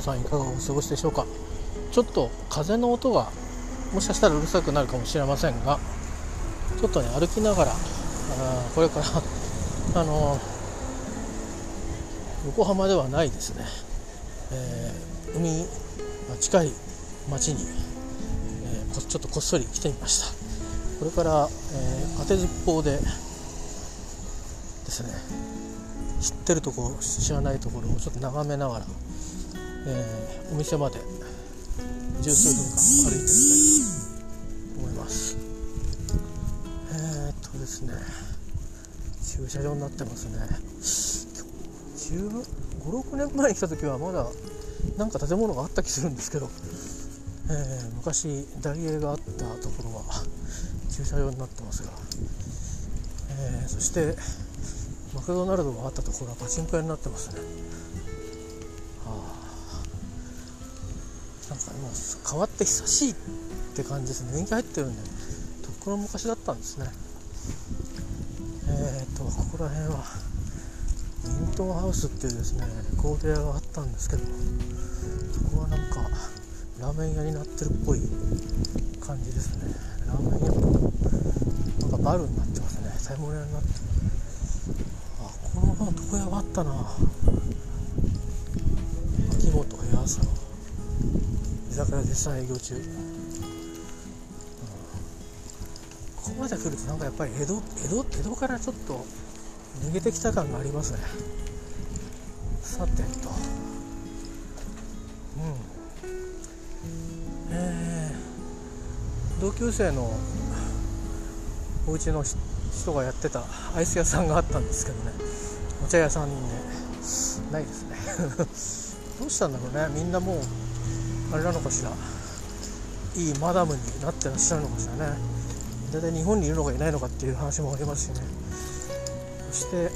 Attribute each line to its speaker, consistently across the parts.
Speaker 1: 皆さんいかがお過ごしでしょうか？ちょっと風の音がもしかしたらうるさくなるかもしれませんが、ちょっとね、歩きながら、あこれから あの横浜ではないですね、えー、海が近い町に、えー、ちょっとこっそり来てみました。これから、えー、当てずっぽうでですね知ってるとこ知らないところをちょっと眺めながら、えー、お店まで十数分間歩いてみたいと思います。えー、っとですね駐車場になってますね。56年前に来た時はまだなんか建物があった気するんですけど、えー、昔ダイエーがあったところは駐車場になってますが、えー、そしてマクドナルドがあったところはパチンコ屋になってますね、変わって久しいって感じですね。年季入ってるんで。とっくの昔だったんですね。えっ、とここら辺は。ミントンハウスっていうですねレコード屋があったんですけど。そこはなんかラーメン屋になってるっぽい感じですね。ラーメン屋もなんかバルになってますね。買い物屋になってあこの床屋があったな。絶賛営業中、うん、ここまで来るとなんかやっぱり江戸江戸江戸からちょっと逃げてきた感がありますね。さてと。うん。えー、同級生のお家の人がやってたアイス屋さんがあったんですけどね。お茶屋さんにねないですね。どうしたんだろうね。みんなもうあれなのかしら？いいマダムになってらっしゃるのかしらね。大体日本にいるのかいないのかっていう話もありますしね。そして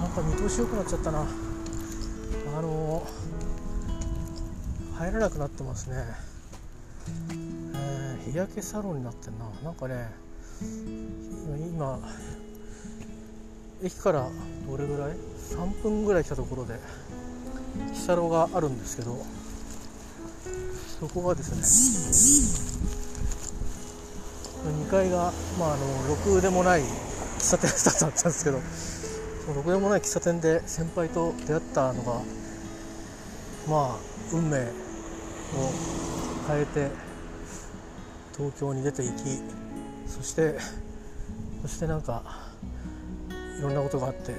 Speaker 1: なんか見通し良くなっちゃったな。あの入らなくなってますね、えー、日焼けサロンになってんな。なんかね今駅からどれぐらい？3分ぐらい来たところでヒサロがあるんですけど。そこがですね2階が、まあ、あのろくでもない喫茶店だったんですけどそのろくでもない喫茶店で先輩と出会ったのがまあ運命を変えて東京に出ていきそしてそしてなんかいろんなことがあって、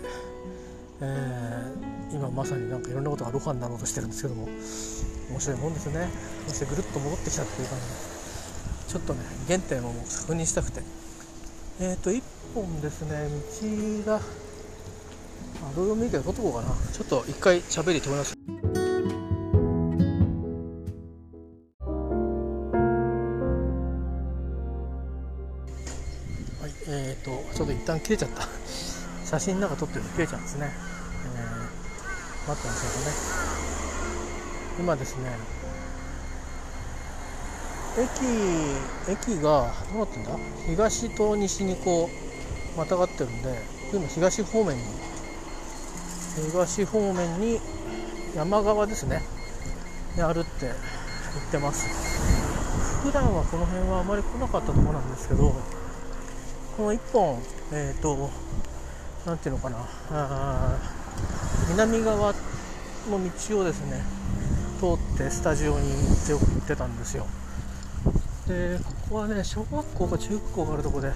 Speaker 1: えー、今まさになんかいろんなことがロハになろうとしてるんですけども面白いもんですね。そしてぐるっと戻ってきたっていう感じ。ちょっとね原点を確認したくて。えっ、ー、と1本ですね道があどうでもいいけど撮っとこうかな。ちょっと一回喋り止めます。はいえーと、ちょっと一旦切れちゃった。写真なんか撮ってると切れちゃうんですね、えー、待ってますけどね。今ですね駅駅がどうなってんだ？東と西にこうまたがってるんで今東方面に東方面に山側ですねにあるって言ってます。普段はこの辺はあまり来なかったとこなんですけどこの1本、えっ、ー、と、なんていうのかな、南側の道をですね、通ってスタジオに行って送ってたんですよ。で、ここはね、小学校か中学校があるとこで、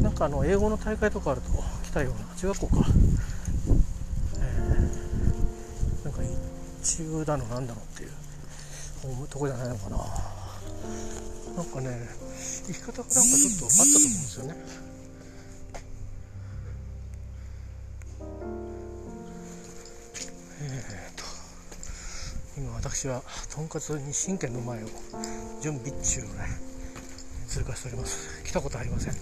Speaker 1: なんかあの、英語の大会とかあると来たような、中学校か。えー、なんか一中だのなんだろうっていうとこじゃないのかな。なんかね、生き方がなんかちょっとあったと思うんですよね。私はとんかつに神経の前を準備中をね通過しております。来たことありません。意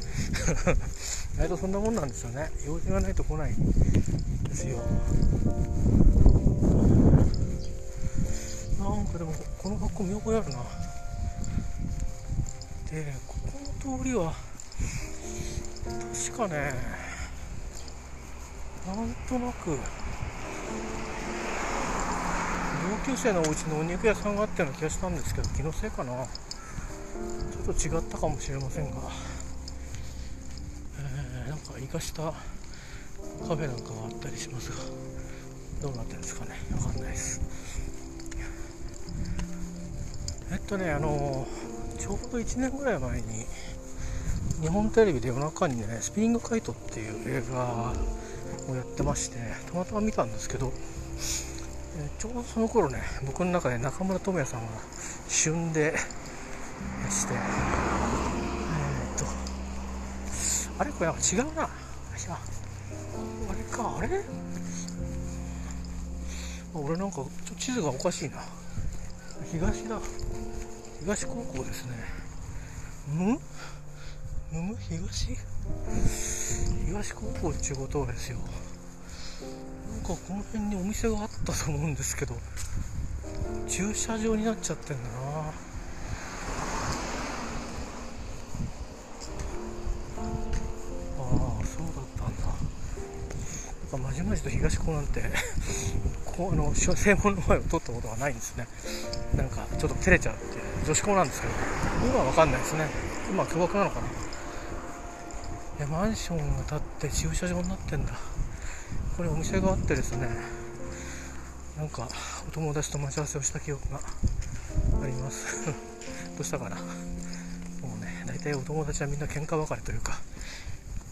Speaker 1: 外とそんなもんなんですよね。用事がないと来ないですよ。なんかでもこの学校見覚えあるな。でここの通りは確かねなんとなく同級生のお家のお肉屋さんがあったような気がしたんですけど気のせいかな。ちょっと違ったかもしれませんが、えー、なんか生かしたカフェなんかがあったりしますが。どうなってるんですかね。わかんないです。えっとねあのちょうど1年ぐらい前に日本テレビで夜中にね「スピリングカイト」っていう映画をやってましてたまたま見たんですけど、ちょうどその頃ね僕の中で中村倫也さんが旬でしてえー、っとあれこれ違うな。あれかあれ？俺なんかちょっと地図がおかしいな。東だ。東高校ですね。む？む？む？東？東高校っていうことですよ。かこの辺にお店があったと思うんですけど駐車場になっちゃってんだな。ああそうだったんだ。なんかまじまじと東高なんてこうあの正門の前を通ったことがないんですね。なんかちょっと照れちゃうって女子校なんですけど今は分かんないですね。今は巨額なのかな。いやマンションが建って駐車場になってんだ。これお店があってですねなんかお友達と待ち合わせをした記憶があります。どうしたかな？もうね大体お友達はみんな喧嘩別れというか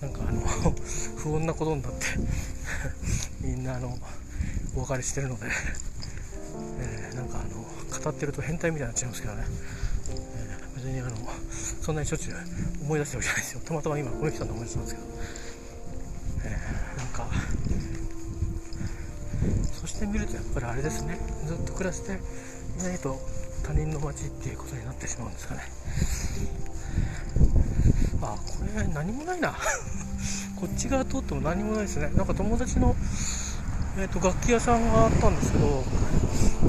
Speaker 1: なんかあの 不穏なことになって みんなあのお別れしてるので、えー、なんかあの語ってると変態みたいになっちゃいますけどね、えー、別にあのそんなにしょっちゅう思い出してるわけじゃないですよ。たまたま今これ来たんで思い出したんですけど、して見るとやっぱりあれですね。ずっと暮らしていないと他人の街っていうことになってしまうんですかね。あこれ何もないな。こっち側通っても何もないですね。なんか友達のえーと、楽器屋さんがあったんですけど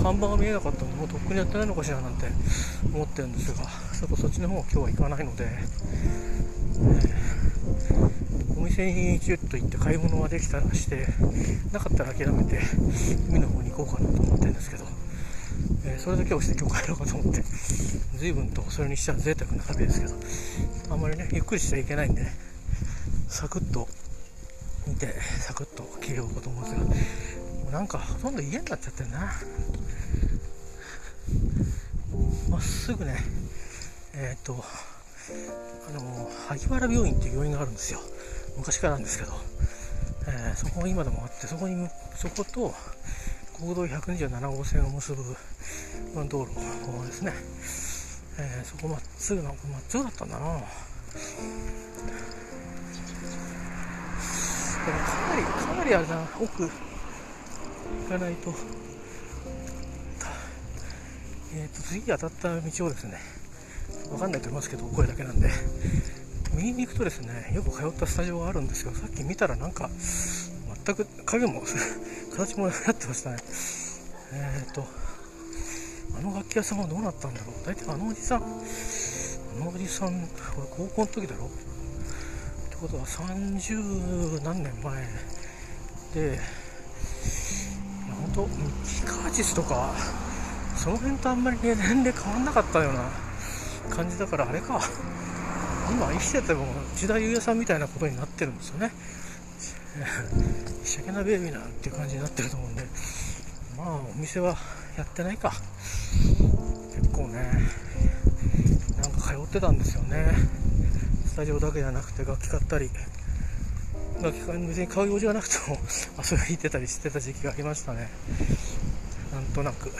Speaker 1: 看板が見えなかったんでもうとっくにやってないのかしらなんて思ってるんですがちょっとそっちの方は今日は行かないので、えー、店にちょっと行って買い物ができたらしてなかったら諦めて海の方に行こうかなと思ってるんですけど、えー、それだけをして今日帰ろうかと思って随分とそれにしては贅沢な旅ですけどあんまりねゆっくりしちゃいけないんでねサクッと見てサクッと切ようかと思うんですがなんかほとんど家になっちゃってるな。まっすぐねえっ、ー、とあの萩原病院っていう病院があるんですよ。昔からなんですけど、えー、そこが今でもあってそこにそこと国道127号線を結ぶ道路ですね、えー、そこまっすぐなまっすぐだったんだな。かなりかなりあれだな。奥行かないと。えーと、次当たった道をですね分かんないと思いますけど声だけなんで。右に行くとですねよく通ったスタジオがあるんですけどさっき見たらなんか全く影も 形もなってましたね。えっ、ー、とあの楽器屋さんはどうなったんだろう。大体あのおじさんあのおじさん高校の時だろ。ってことは30何年前。で本当ミキカーチスとかその辺とあんまり、ね、年齢変わんなかったような感じだからあれか。今生きてても時代優也さんみたいなことになってるんですよね。しゃけなベイビーなんていう感じになってると思うんでまあお店はやってないか。結構ねなんか通ってたんですよね。スタジオだけじゃなくて楽器買ったり楽器別に買う用事がなくても遊びに行ってたりしてた時期がありましたね。なんとなく。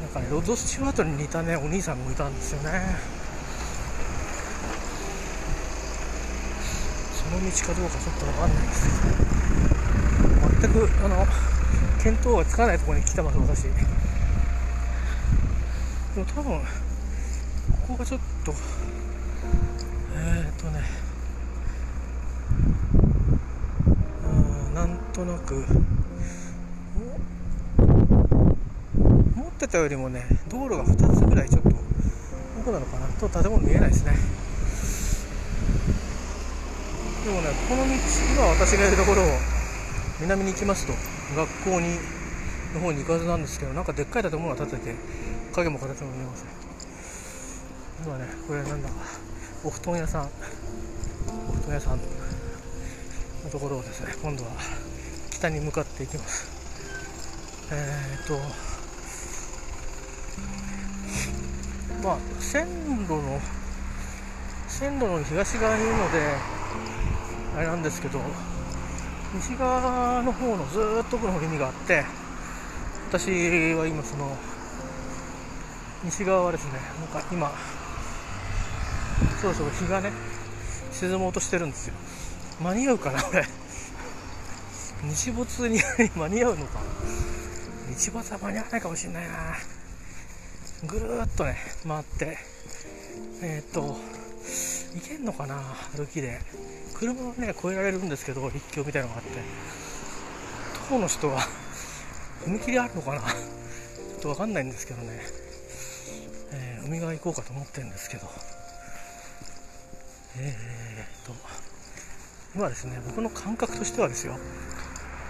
Speaker 1: なんかねロド・スチュワートに似たねお兄さんもいたんですよね。その道かどうかちょっと分かんないですけど全くあの見当がつかないところに来てます私でも多分ここがちょっとえっ、とねうんな。んとな。く思ってたよりもね道路が2つぐらいちょっと奥な。のかな。と建物見えな。いですねでもねこの道今私がいるところを南に行きますと学校にの方に行くはずなんですけどなんかでっかい建物が建てて影も形も見えません今ねこれなんだお布団屋さん。お布団屋さん。のところをですね今度は北に向かっていきます。えー、っとまあ線路の線路の東側にいるのであれなんですけど西側の方のずっと奥の方に海があって私は今その西側はですねなんか今そろそろ日がね沈もうとしてるんですよ。間に合うかなこれ。日没に 間に合うのか。日没は間に合わないかもしれないな。ぐるっとね回ってえー、っと行けんのかな歩きで。車はね越えられるんですけど立教みたいなのがあって徒歩の人は 踏切あるのかな？ちょっと分かんないんですけどね、えー、海側行こうかと思ってるんですけど。えー、っと今ですね僕の感覚としてはですよ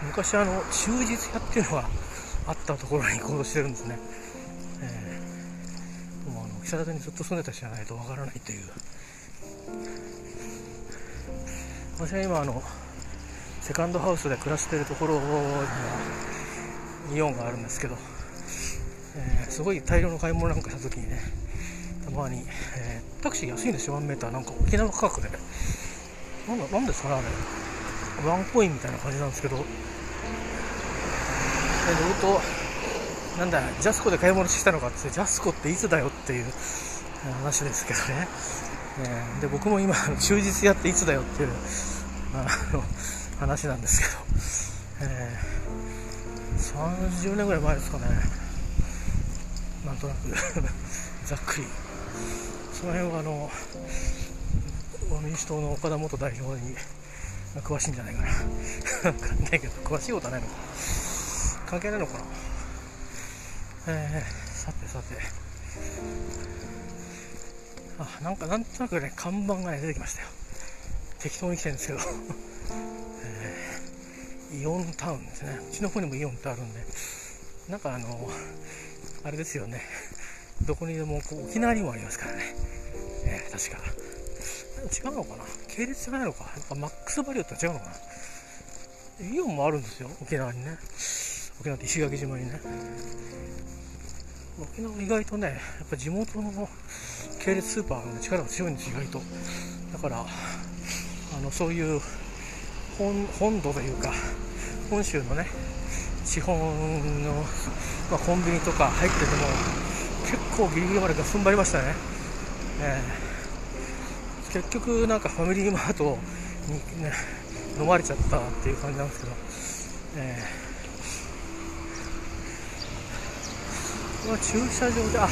Speaker 1: 昔あの忠実屋っていうのがあったところに行こうとしてるんですね、えー、もうあの木更津にずっと住んでた人じゃないとわからないという私は今あのセカンドハウスで暮らしているところにはイオンがあるんですけど、えー、すごい大量の買い物なんかした時にねたまに、えー、タクシー安いんですよ。1メーター。なんか沖縄価格で。なんだなんですかねあれ。ワンコインみたいな感じなんですけど。で乗るとなんだジャスコで買い物してきたのかってジャスコっていつだよっていう話ですけどね。えー、で僕も今忠実やっていつだよっていうあの話なんですけど、えー、30年ぐらい前ですかね。なんとなく。ざっくり。その辺はあの民主党の岡田元代表に詳しいんじゃないかな。分かんないけど詳しいことはないのか。関係ないのかな。えー、さてさて。あなんかなんとなくね看板が、ね、出てきましたよ。適当に来てるんですけど、えー、イオンタウンですね。うちの方にもイオンってあるんで。なんかあのあれですよね。どこにでもこう沖縄にもありますからね、えー、確か。違うのかな？系列じゃないのか？やっぱマックスバリューって違うのかな？イオンもあるんですよ。沖縄にね。沖縄って石垣島にね。沖縄意外とねやっぱ地元の系列スーパーの力が強いんです意外と。だからあのそういう本土というか本州のね地方の、まあ、コンビニとか入ってても結構ギリギリまで踏ん張りましたね、えー、結局なんかファミリーマートに、ね、飲まれちゃったっていう感じなんですけど、えーまあ、駐車場であ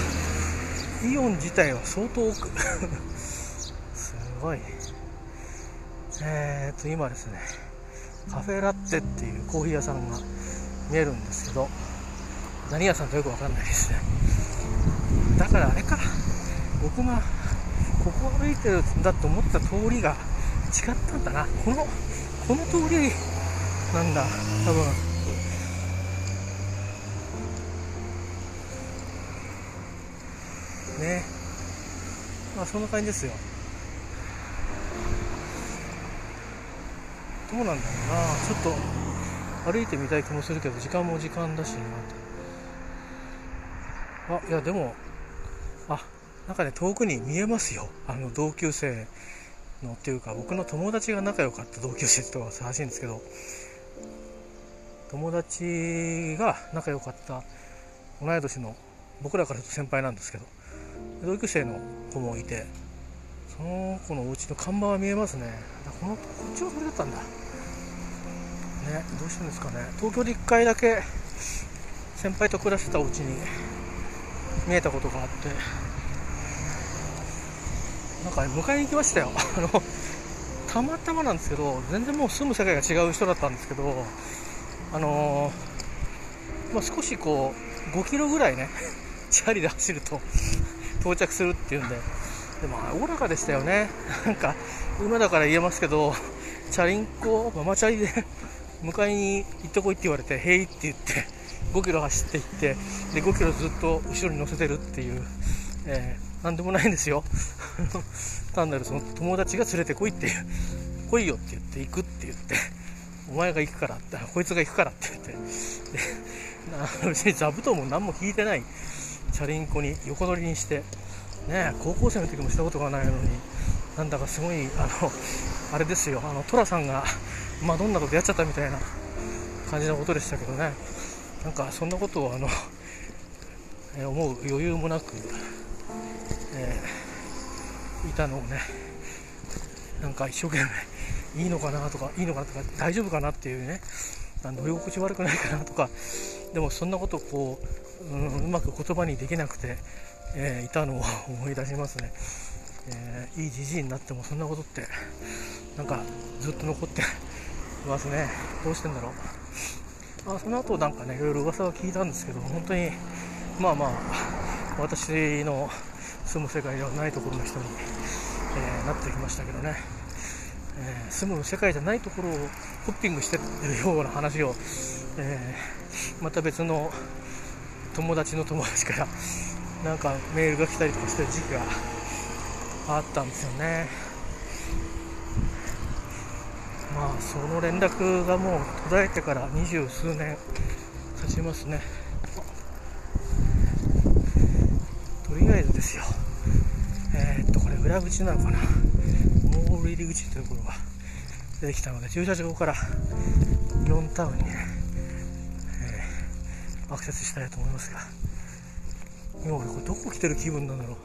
Speaker 1: イオン自体は相当奥。すごい。えー、っと今ですねカフェラッテっていうコーヒー屋さんが見えるんですけど何屋さんかよくわかんないですね。だからあれか僕がここ歩いてるんだと思った通りが違ったんだな。このこの通りなんだ。多分。ね。まあそんな感じですよ。どうなんだろうな。ちょっと歩いてみたい気もするけど時間も時間だしなあいやでもあなんかね遠くに見えますよ。あの同級生のっていうか僕の友達が仲良かった同級生って言ったらしいんですけど。友達が仲良かった同い年の僕らからすると先輩なんですけど。同級生の子もいてその子のお家の看板は見えますね。このこっちはそれだったんだ。ねどうしてんですかね。東京で1回だけ先輩と暮らしてたお家に見えたことがあって。なんか、ね、迎えに行きましたよ。あのたまたまなんですけど全然もう住む世界が違う人だったんですけどあのー、まあ、少しこう5キロぐらいねチャリで走ると到着するっていうんで、でも、おおらかでしたよね。なんか、今だから言えますけど、チャリンコ、ママチャリで 迎えに行ってこいって言われて、へいって言って5キロ走っていってで5キロずっと後ろに乗せてるっていう、えー、何でもないんですよ。単なるその友達が連れてこいっていう来いよって言って行くって言ってお前が行くからってこいつが行くからって言って。で別に座布団も何も引いてない。チャリンコに横乗りにしてね高校生の時もしたことがないのになんだかすごいあの あれですよあの寅さんがマドンナと出会っちゃったみたいな感じのことでしたけどね。なんかそんなことをあの、え思う余裕もなく、えー、いたのをねなんか一生懸命いいのかなとかいいのかなとか大丈夫かなっていうね乗り心地悪くないかなとかでもそんなことをこう、うん、うまく言葉にできなくて、えー、いたのを思い出しますね、えー、いいじじいになってもそんなことってなんかずっと残ってますね。どうしてんだろう。あその後なんかねいろいろ噂は聞いたんですけど本当にまあまあ私の住む世界ではないところの人に、えー、なってきましたけどね、えー、住む世界じゃないところをホッピングしてるような話を、えー、また別の友達の友達から なんかメールが来たりとかしてる時期があったんですよね。まあその連絡がもう途絶えてから二十数年経ちますね。とりあえずですよ。えー、っとこれ裏口なのかな。モール入り口というところが出てきたので駐車場からイオンタウンにね、アクセスしたいと思いますが今俺これどこ来てる気分なんだろう。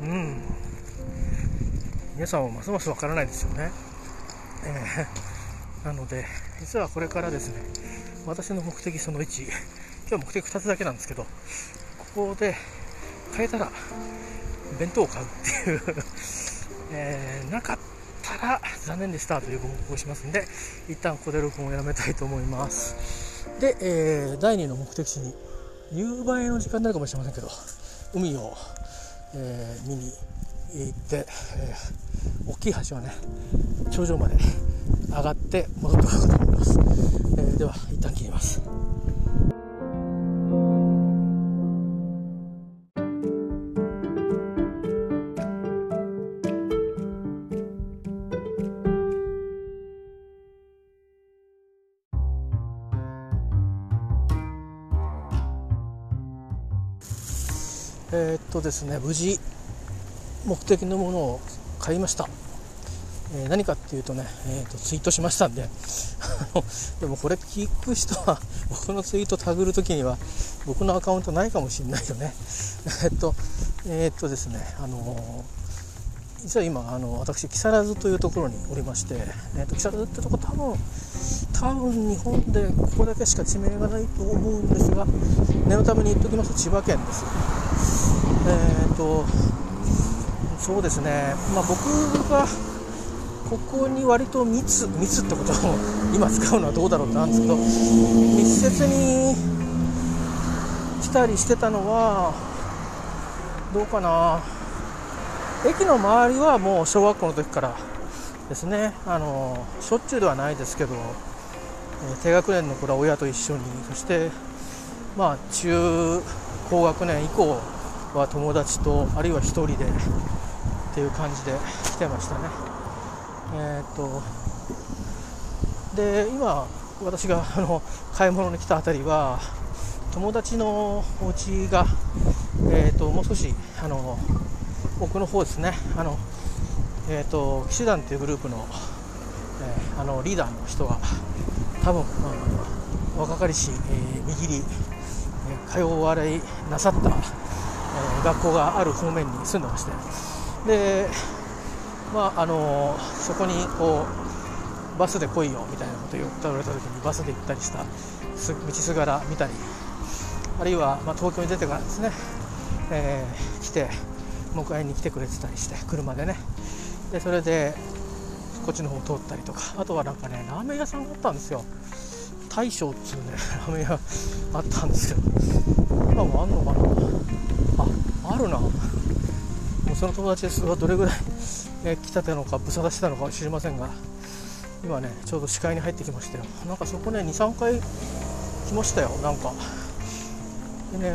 Speaker 1: うん。皆さんはますますわからないですよね、えー、なので実はこれからですね私の目的その1今日目的2つだけなんですけどここで変えたら弁当を買うっていう。えー、なかったら残念でしたというご報告をしますんで一旦ここで録音をやめたいと思います。で、えー、第2の目的地に夕映えの時間になるかもしれませんけど海を、えー、見に行って、えー、大きい橋はね頂上まで上がって戻ってこようと思います、えー、では一旦切ります。とですね無事目的のものを買いました、えー、何かっていうとね、えーと、ツイートしましたんで。でもこれ聞く人は 僕のツイートタグるときには僕のアカウントないかもしれないよね。えっとえー、っとですねあの実は今あの私木更津というところにおりまして、えーと、木更津ってとこ多分多分日本でここだけしか地名がないと思うんですが念のために言っておきますと千葉県です。えっ、ー、とそうですね、まあ、僕がここに割と密密ってことを 今使うのはどうだろうってなんですけど密接に来たりしてたのはどうかな。駅の周りはもう小学校の時からですね。あのしょっちゅうではないですけど、え低学年の頃は親と一緒にそしてまあ中高学年以降は友達とあるいは1人でっていう感じで来てましたね。えー、っとで今私があの買い物に来た辺りは友達のお家が、えーと、もう少しあの奥の方ですねあの、えーと、騎士団というグループの,、えー、あのリーダーの人が多分、うん、若かりし、えー、右に、えー、通われなさった、えー、学校がある方面に住んでまして。でまああのそこにこうバスで来いよみたいなことを言われた時にバスで行ったりした道すがら見たりあるいは、まあ、東京に出てからですね、えー、来て迎えに来てくれてたりして車でね。でそれでこっちの方通ったりとか。あとはなんかねラーメン屋さんがあったんですよ。大将っつうねラーメン屋あったんですけど今もあんのかな。あるな。もうその友達ですがどれぐらい、えー、来たてのかぶさ出してたのか知りませんが、今ねちょうど視界に入ってきましたよ。なんかそこね23回来ましたよなんか。でね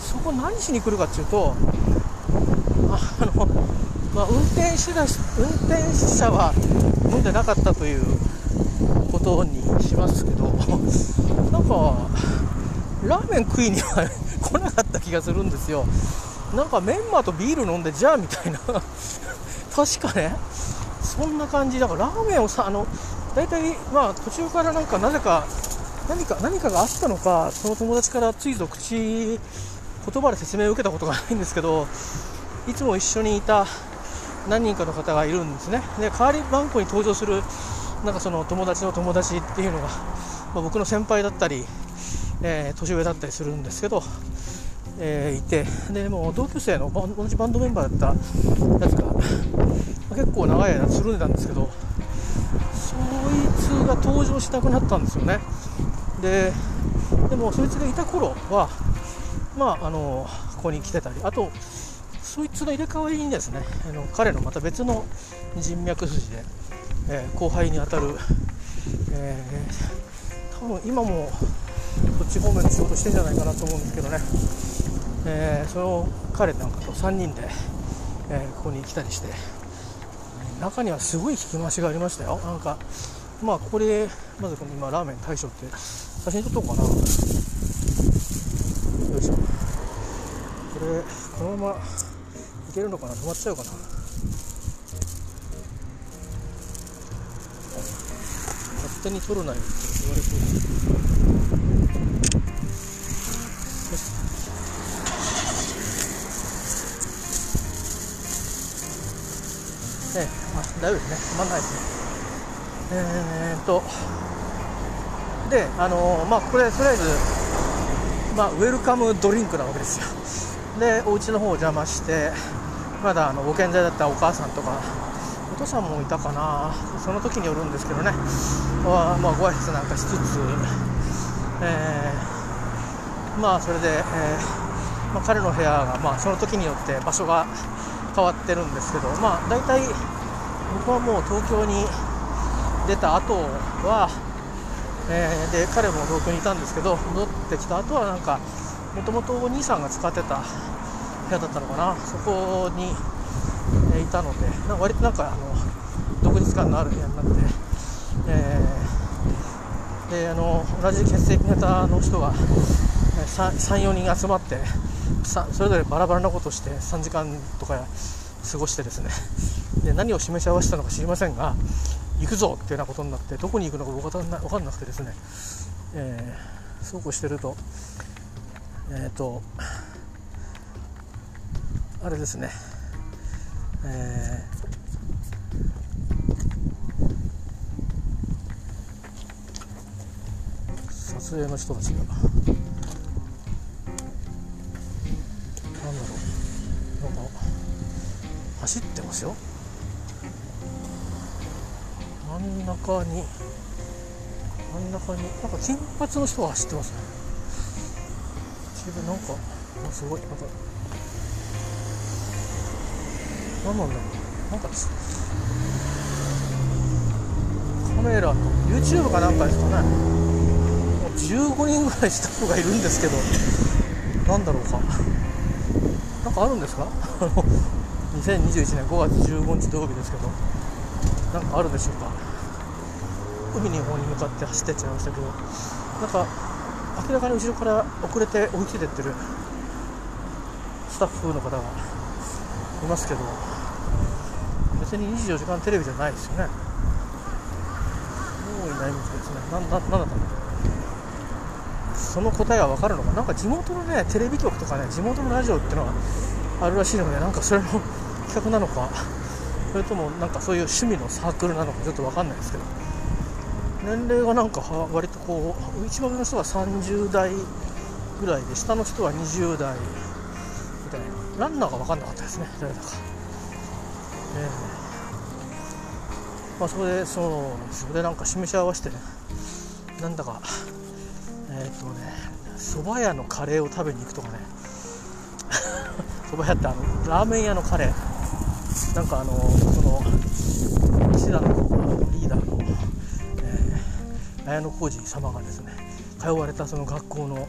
Speaker 1: そこ何しに来るかっていうとあのまあ運転してた運転者は飲んでなかったということにしますけどなんかラーメン食いには来なかった気がするんですよ。なんかメンマとビール飲んでじゃあみたいな。確かね。そんな感じ。だからラーメンをさあの大体まあ途中からなんかなぜか何か何かがあったのかその友達からついぞ口言葉で説明を受けたことがないんですけどいつも一緒にいた何人かの方がいるんですね。で代わり番号に登場するなんかその友達の友達っていうのが、まあ、僕の先輩だったり、えー、年上だったりするんですけど、えー、いてでも同級生の同じバンドメンバーだったやつが、ま、結構長い間つるんでたんですけどそいつが登場しなくなったんですよね。ででもそいつがいた頃はまああのここに来てたりあとそいつの入れ替わりにですねあの彼のまた別の人脈筋で、えー、後輩にあたる、えー、多分今もこっち方面の仕事してんじゃないかなと思うんですけどね、えー、その彼なんかと3人で、えここに来たりして中にはすごい聞き回しがありましたよ。なんかまあこれまずこの今ラーメン大将って写真撮っとこうかな。よいしょ。これこのままいけるのかな？止まっちゃうかな？勝手に撮るなよって言われて。ええ、あ大丈夫ですね。止まんないですね。えー、っとであのまあこれとりあえずまあウェルカムドリンクなわけですよ。でお家の方お邪魔してまだあのご健在だったお母さんとかお父さんもいたかな。その時によるんですけどね。まあ、ご挨拶なんかしつつ、えー、まあそれで、えー、まあ、彼の部屋が、まあ、その時によって場所が変わってるんですけどまあ大体僕はもう東京に出た後は、えー、で彼も東京にいたんですけど戻ってきた後はなんかもともとお兄さんが使ってた部屋だったのかなそこに、え、いたのでなんか割となんかあの独立感のある部屋になって、えー、であの同じ血液型の人が34人集まってさそれぞれバラバラなことをして3時間とか過ごしてですね。で何を示し合わせたのか知りませんが行くぞっていうようなことになってどこに行くのか分かんな分かんなくてですね、えー、そうこうしてるとえっ、ー、とあれですね。えー、撮影の人たちが走ってますよ。真ん中に真ん中になんか金髪の人が走ってますね。自分なんかあすごいなんか。何なんだろう。なんかカメラと YouTube かなんかですかね。もう15人ぐらいスタッフがいるんですけどなんだろうか。なんかあるんですか？2021年5月15日土曜日ですけどなんかあるでしょうか？海の方に向かって走ってっちゃいましたけどなんか明らかに後ろから遅れて追いついてってるスタッフの方がいますけど別に24時間テレビじゃないですよね。もういないみたいですね。なななんだったの？その答えは分かるのか？なんか地元のねテレビ局とかね地元のラジオっていうのはあるらしいのでなんかそれの企画なのかそれともなんかそういう趣味のサークルなのかちょっと分かんないですけど。年齢がなんか割とこう一番上の人は30代ぐらいで下の人は20代みたいな。ランナーが分かんなかったですね誰だか、えーまあ、そこでそうそこでなんか示し合わせてなんだかえー、っとね蕎麦屋のカレーを食べに行くとかね。蕎麦屋ってあのラーメン屋のカレー。なんかあのその西田のリーダーのえ綾小路様がですね通われたその学校の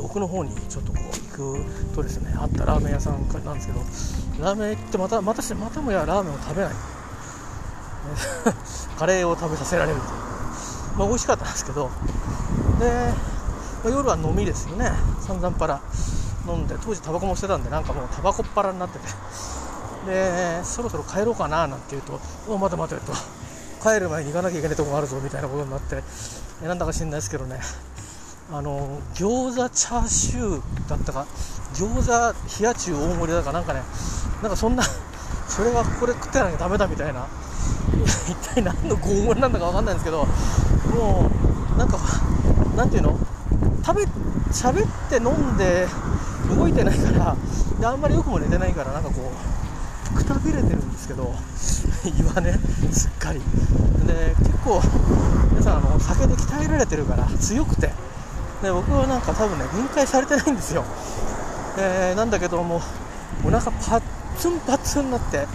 Speaker 1: 奥の方にちょっとこう行くとですねあったラーメン屋さんなんですけどラーメン行ってまたまたしてまたもやラーメンを食べない。カレーを食べさせられるという、まあ、美味しかったんですけどで、まあ、夜は飲みですよね。散々パラ飲んで当時タバコもしてたんでなんかもうタバコっ腹になってて。でそろそろ帰ろうかななんて言うと「お待て待て」と。帰る前に行かなきゃいけないとこがあるぞみたいなことになってなんだか知んないですけどね。あの餃子チャーシューだったか餃子冷や中大盛りだかなんかね。なんかそんなそれはこれ食ってなきゃダメだみたいな。一体何の拷問なんだか分かんないんですけどもうなんかなんていうの？食べ喋って飲んで動いてないからであんまりよくも寝てないからなんかこうくたびれてるんですけど 胃はねすっかり。で結構皆さんあの酒で鍛えられてるから強くて。で僕はなんか多分ね分解されてないんですよ、えー、なんだけどもお腹パッツンパッツンになって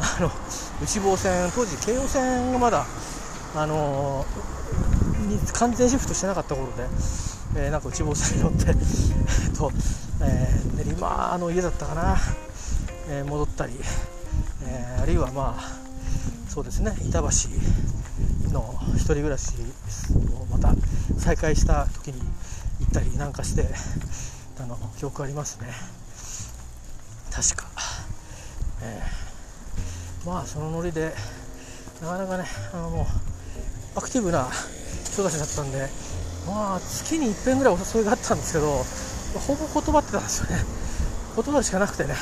Speaker 1: あの内房線当時京王線がまだあのー、完全シフトしてなかった頃で、えー、なんか内房線に乗ってえっと、えー、練馬の家だったかな、え戻ったり、えあるいはまあそうですね板橋の1人暮らしをまた再開した時に行ったりなんかしてあの記憶ありますね。確か、えー、まあそのノリでなかなかねあのもうアクティブな人たちだったんでまあ月に一遍ぐらいお誘いがあったんですけどほぼ断ってたんですよね。断るしかなくてね、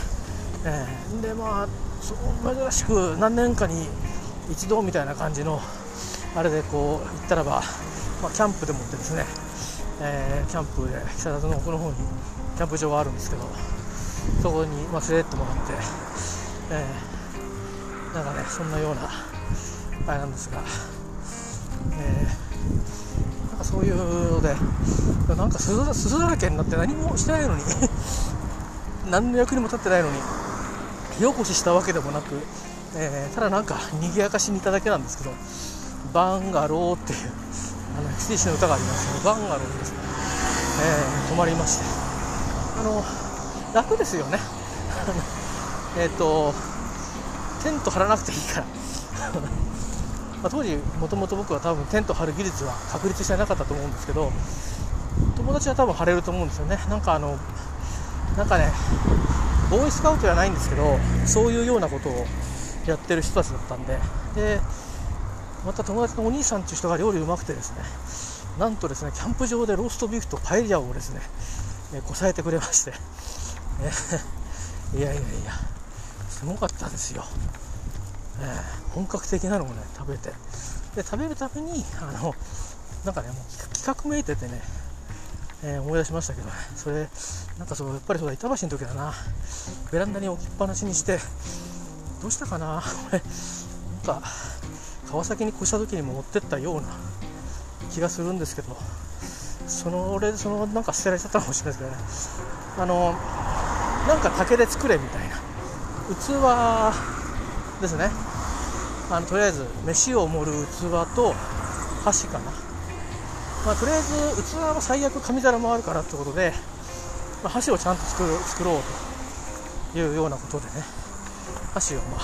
Speaker 1: えー、でまあそう珍しく何年かに一度みたいな感じのあれでこう行ったらば、まあ、キャンプでもってですね、えー、キャンプで木更津の奥の方にキャンプ場があるんですけどそこに、ま、連れてってもらって、えー、なんかねそんなようなあれなんですが、えー、なんかそういうのでなんか鈴鈴だらけになって何もしてないのに 何の役にも立ってないのに火起こししたわけでもなくえー、ただなんか賑やかしにいただけなんですけどバンガローっていうあの XTC の歌がありますけどバンガローです。ね、えー、泊まりまして。あの楽ですよね。えっとテント張らなくていいから。ま、当時もともと僕は多分テント張る技術は確立してなかったと思うんですけど友達は多分張れると思うんですよね。なんかあのなんかねボーイスカウトじゃないんですけどそういうようなことをやってる人たちだったんで。でまた友達のお兄さんっていう人が料理うまくてですねなんとですねキャンプ場でローストビーフとパエリアをですね、えこさえてくれまして、えいやいやいやすごかったですよ、えー、本格的なのをね食べて。で食べるためにあのなんかねもう企画めいててね、えー、思い出しましたけどね。それなんかそうやっぱりそうだ板橋の時だな。ベランダに置きっぱなしにしてどうしたかな。これなんか川崎に越した時にも持ってったような気がするんですけどその俺そのなんか捨てられちゃったかもしれないですけどね。あのなんか竹で作れみたいな。器ですね。あのとりあえず飯を盛る器と箸かな、まあ、とりあえず器は最悪紙皿もあるからってことで、まあ、箸をちゃんと作る作ろうというようなことでね箸をまあ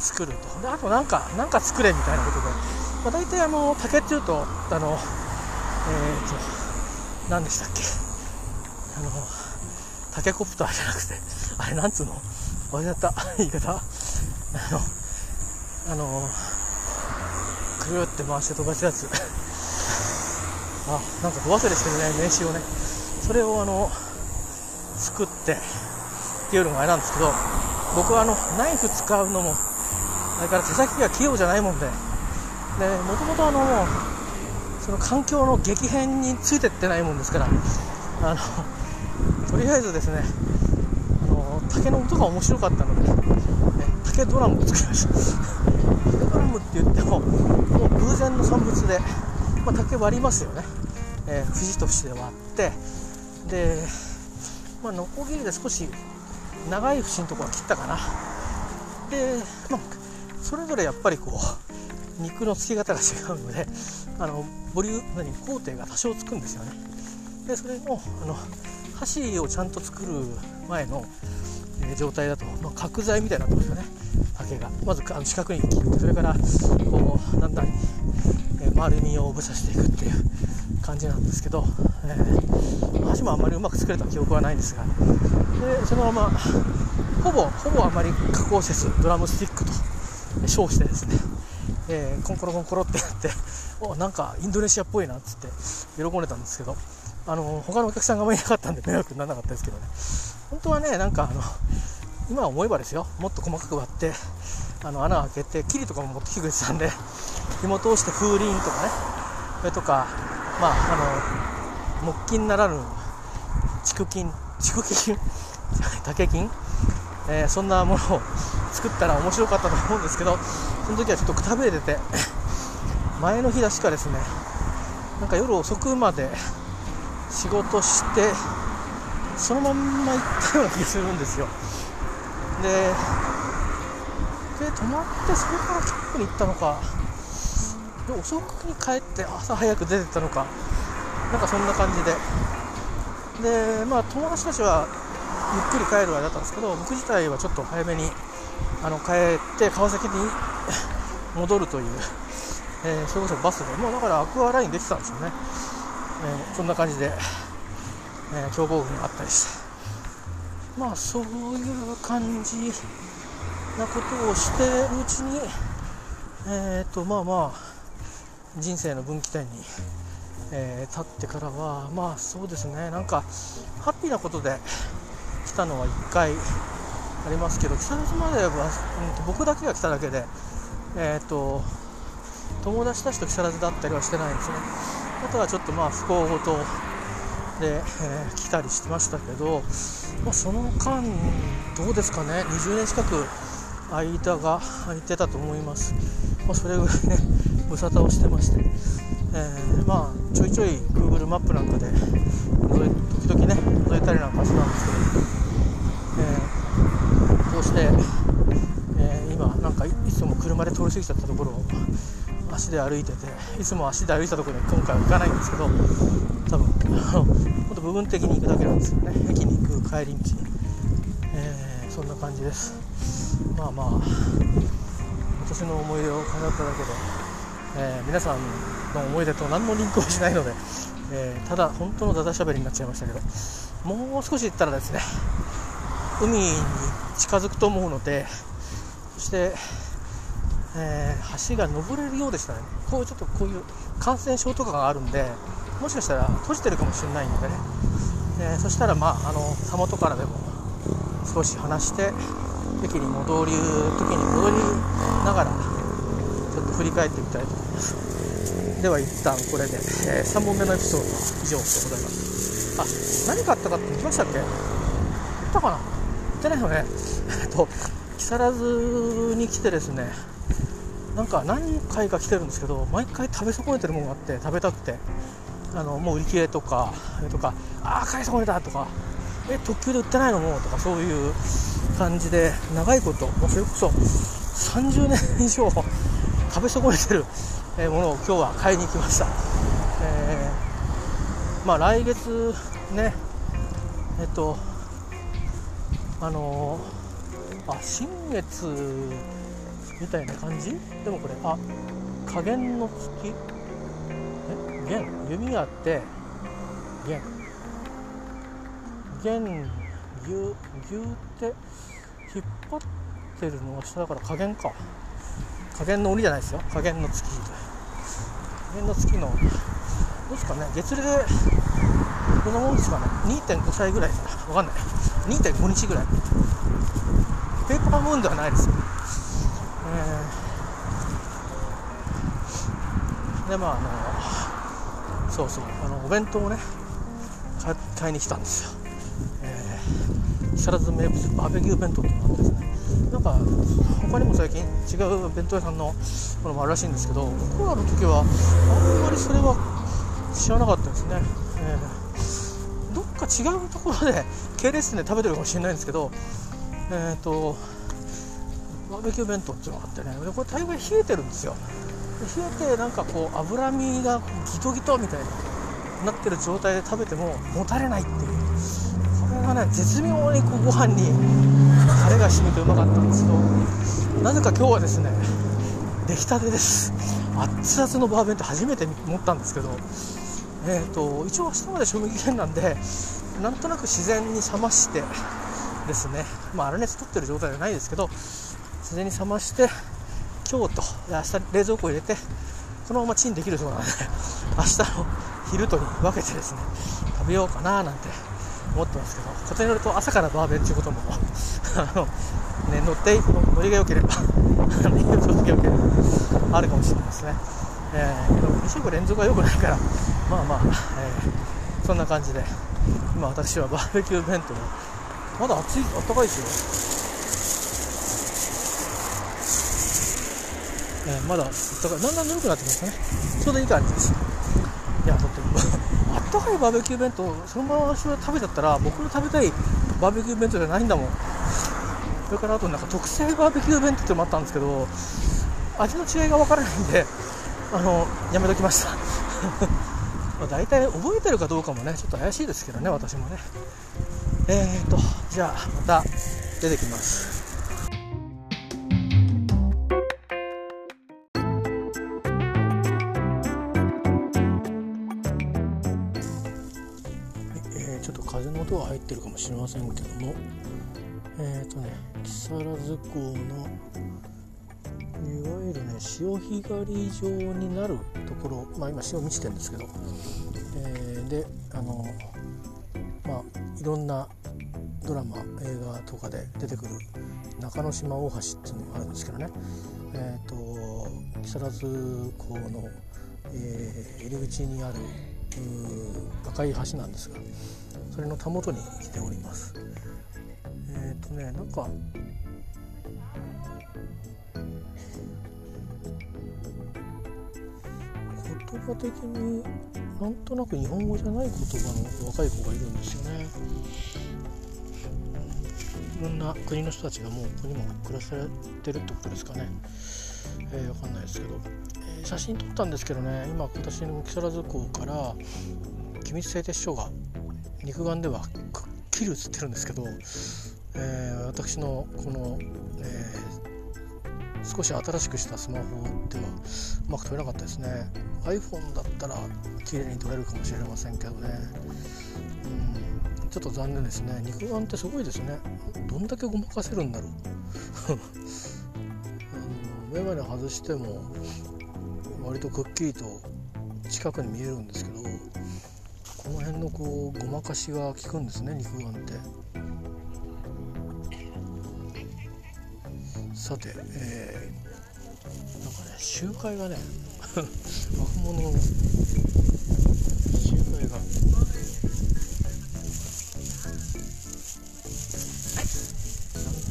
Speaker 1: 作ると。であとなんかなんか作れみたいなことで、まあ、大体あの竹っていうとあのえっ、ー、と何でしたっけ。あのタケコプターじゃなくてあれなんつうの。忘れちゃった。言い方。あのあのくるって回して飛ばすやつ。あなんかど忘れしてるね名刺をね。それをあの作ってっていうのがあれなんですけど僕はあのナイフ使うのもそれから手先が器用じゃないもんで。でもともとあのその環境の激変についてってないもんですからあのとりあえずですねあの竹の音が面白かったので、ね、竹ドラムを作りました。竹ドラムって言ってももう偶然の産物で、まあ、竹割りますよね、えー、節と節で割ってで、まあ、ノコギリで少し長い節のところは切ったかな。で、まあ、それぞれやっぱりこう肉の付き方が違うのであのボリュー何工程が多少つくんですよね。でそれもあの箸をちゃんと作る前の、えー、状態だと、まあ、角材みたいになってますよね。竹が。まずあの四角に切ってそれからこうだんだん、丸みをぶさしていくっていう感じなんですけど、えー、箸もあんまりうまく作れた記憶はないんですがでそのままほぼほぼあまり加工せずドラムスティックと称してですね、えー、コンコロコンコロってやっておなんかインドネシアっぽいなっつって喜んでたんですけどあの他のお客さんがあまりいなかったんで迷惑にならなかったですけどね。本当はねなんかあの今思えばですよもっと細かく割ってあの穴を開けてキリとかも持ってきてくれてたんで紐通して風鈴とかね。それとかまああの木金ならぬ竹金竹金 竹金、えー、そんなものを作ったら面白かったと思うんですけどその時はちょっとくたびれてて 前の日確かですねなんか夜遅くまで仕事してそのまんま行ったような気がするんですよ。で泊まってそれからキャンプに行ったのか。で遅くに帰って朝早く出てったのか。なんかそんな感じで。でまあ友達たちはゆっくり帰るあれだったんですけど僕自体はちょっと早めにあの帰って川崎に 戻るという、えー、それこそバスで。もうだからアクアライン出てたんですよね。えー、そんな感じで、えー、強豪軍があったりして。まあそういう感じなことをしてるうちにえっ、ー、とまあまあ人生の分岐点に、えー、立ってからはまあそうですねなんかハッピーなことで来たのは1回ありますけど木更津までは、うん、僕だけが来ただけでえっ、ー、と友達たちと木更津だったりはしてないんですね。あとはちょっとまあ不幸事で、えー、来たりしてましたけど、まあ、その間どうですかね？20年近く間が空いてたと思います、まあ、それぐらいね 無沙汰をしてまして、えー、まあちょいちょい Google マップなんかで時々ね覗いたりなんかしたんですけど、えー、こうして、えー、今なんかいつも車で通り過ぎちゃったところを足で歩いてていつも足で歩いたところに今回は行かないんですけど多分 もっと部分的に行くだけなんですよね。駅に行く帰り道に、えー、そんな感じです。まあまあ私の思い出を語っただけで、えー、皆さんの思い出と何もリンクもしないので、えー、ただ本当のダダしゃべりになっちゃいましたけどもう少し行ったらですね海に近づくと思うのでそしてえー、橋が登れるようでしたね。こうちょっとこういう感染症とかがあるんでもしかしたら閉じてるかもしれないのでね、えー、そしたらまああのたもとからでも少し離して駅に戻る時に戻りながらちょっと振り返ってみたいと思います。では一旦これで、えー、3本目のエピソードは以上でございますあ何買ったかって言いましたっけ？言ったかな？言ってないよね。えっと木更津に来てですねなんか何回か来てるんですけど毎回食べ損ねてるものがあって食べたくて。あのもう売り切れとかとかああ買い損ねたとか。え特急で売ってないの？もとかそういう感じで長いこともうそれこそ30年以上食べ損ねてるものを今日は買いに来ました、えー、まあ来月ねえっとあのー、あ新月みたいな感じ？でもこれあ加減の月？え弦弓があって弦弦ぎゅぎゅって？引っ張ってるのが下だから加減か。加減の鬼じゃないですよ。加減の月加減の月のどうですかね。月齢どんなもんですかね。2.5歳ぐらいか。なわかんない。2.5日ぐらい。ペーパームーンではないですよ。でまああのそうそう。あのお弁当をね買いに来たんですよ、木更津名物バーベキュー弁当っていうのがあってですねなんか他にも最近違う弁当屋さんのものもあるらしいんですけど僕らの時はあんまりそれは知らなかったですね、えー、どっか違うところで系列店で食べてるかもしれないんですけどえっ、ー、とバーベキュー弁当っていうのがあってねこれ大概冷えてるんですよ。冷えてなんかこう脂身がギトギトみたいになってる状態で食べてももたれないっていう。これがね絶妙にこうご飯にタレが染みてうまかったんですけどなぜか今日はですね出来たてです。熱々のバーベンって初めて持ったんですけどえーと、一応明日まで賞味期限なんでなんとなく自然に冷ましてですね、まあ、粗熱取ってる状態じゃないですけど自然に冷まして今日と明日冷蔵庫入れてこのままチンできるそうなので明日の昼とに分けてですね食べようかななんて思ってますけどことによると朝からバーベンということもあの、ね、乗って乗りが良ければ乗りが良ければあるかもしれないですね、えー、でも2食連続は良くないからまあまあ、えー、そんな感じで今私はバーベキュー弁当まだ暑いあったかいですよ。えー、まだだからだんだんぬるくなってきましたね。ちょうどいい感じです。いやだってあったかいバーベキュー弁当そのまま私が食べちゃったら僕の食べたいバーベキュー弁当じゃないんだもん。それからあとなんか特製バーベキュー弁当ってのもあったんですけど味の違いが分からないんであのやめときました。まあ大体覚えてるかどうかもねちょっと怪しいですけどね私もね。えーとじゃあまた出てきます。入ってるかもしれませんけども。えっ、ー、とね木更津港のいわゆるね潮干狩り場になるところまあ今潮満ちてるんですけど、えー、であのまあいろんなドラマ映画とかで出てくる中之島大橋っていうのがあるんですけどね。えっ、ー、と木更津港の、えー、入り口にある赤い橋なんですが。それのたもとに来ております。えっ、ー、とねなんか言葉的になんとなく日本語じゃない言葉の若い子がいるんですよね。いろんな国の人たちがもうここにも暮らされてるってことですかね。えー、わかんないですけど、えー、写真撮ったんですけどね今私の木更津港から機密製鉄所が肉眼ではくっきり映ってるんですけど、えー、私のこの、えー、少し新しくしたスマホではうまく撮れなかったですね。iPhone だったら綺麗に撮れるかもしれませんけどね。うん。ちょっと残念ですね。肉眼ってすごいですね。どんだけごまかせるんだろう。眼鏡外しても割とくっきりと近くに見えるんですけどこの辺のこうごまかしが効くんですね肉眼って。さて、えー、なんかね集会がね 若者。の集会が。なん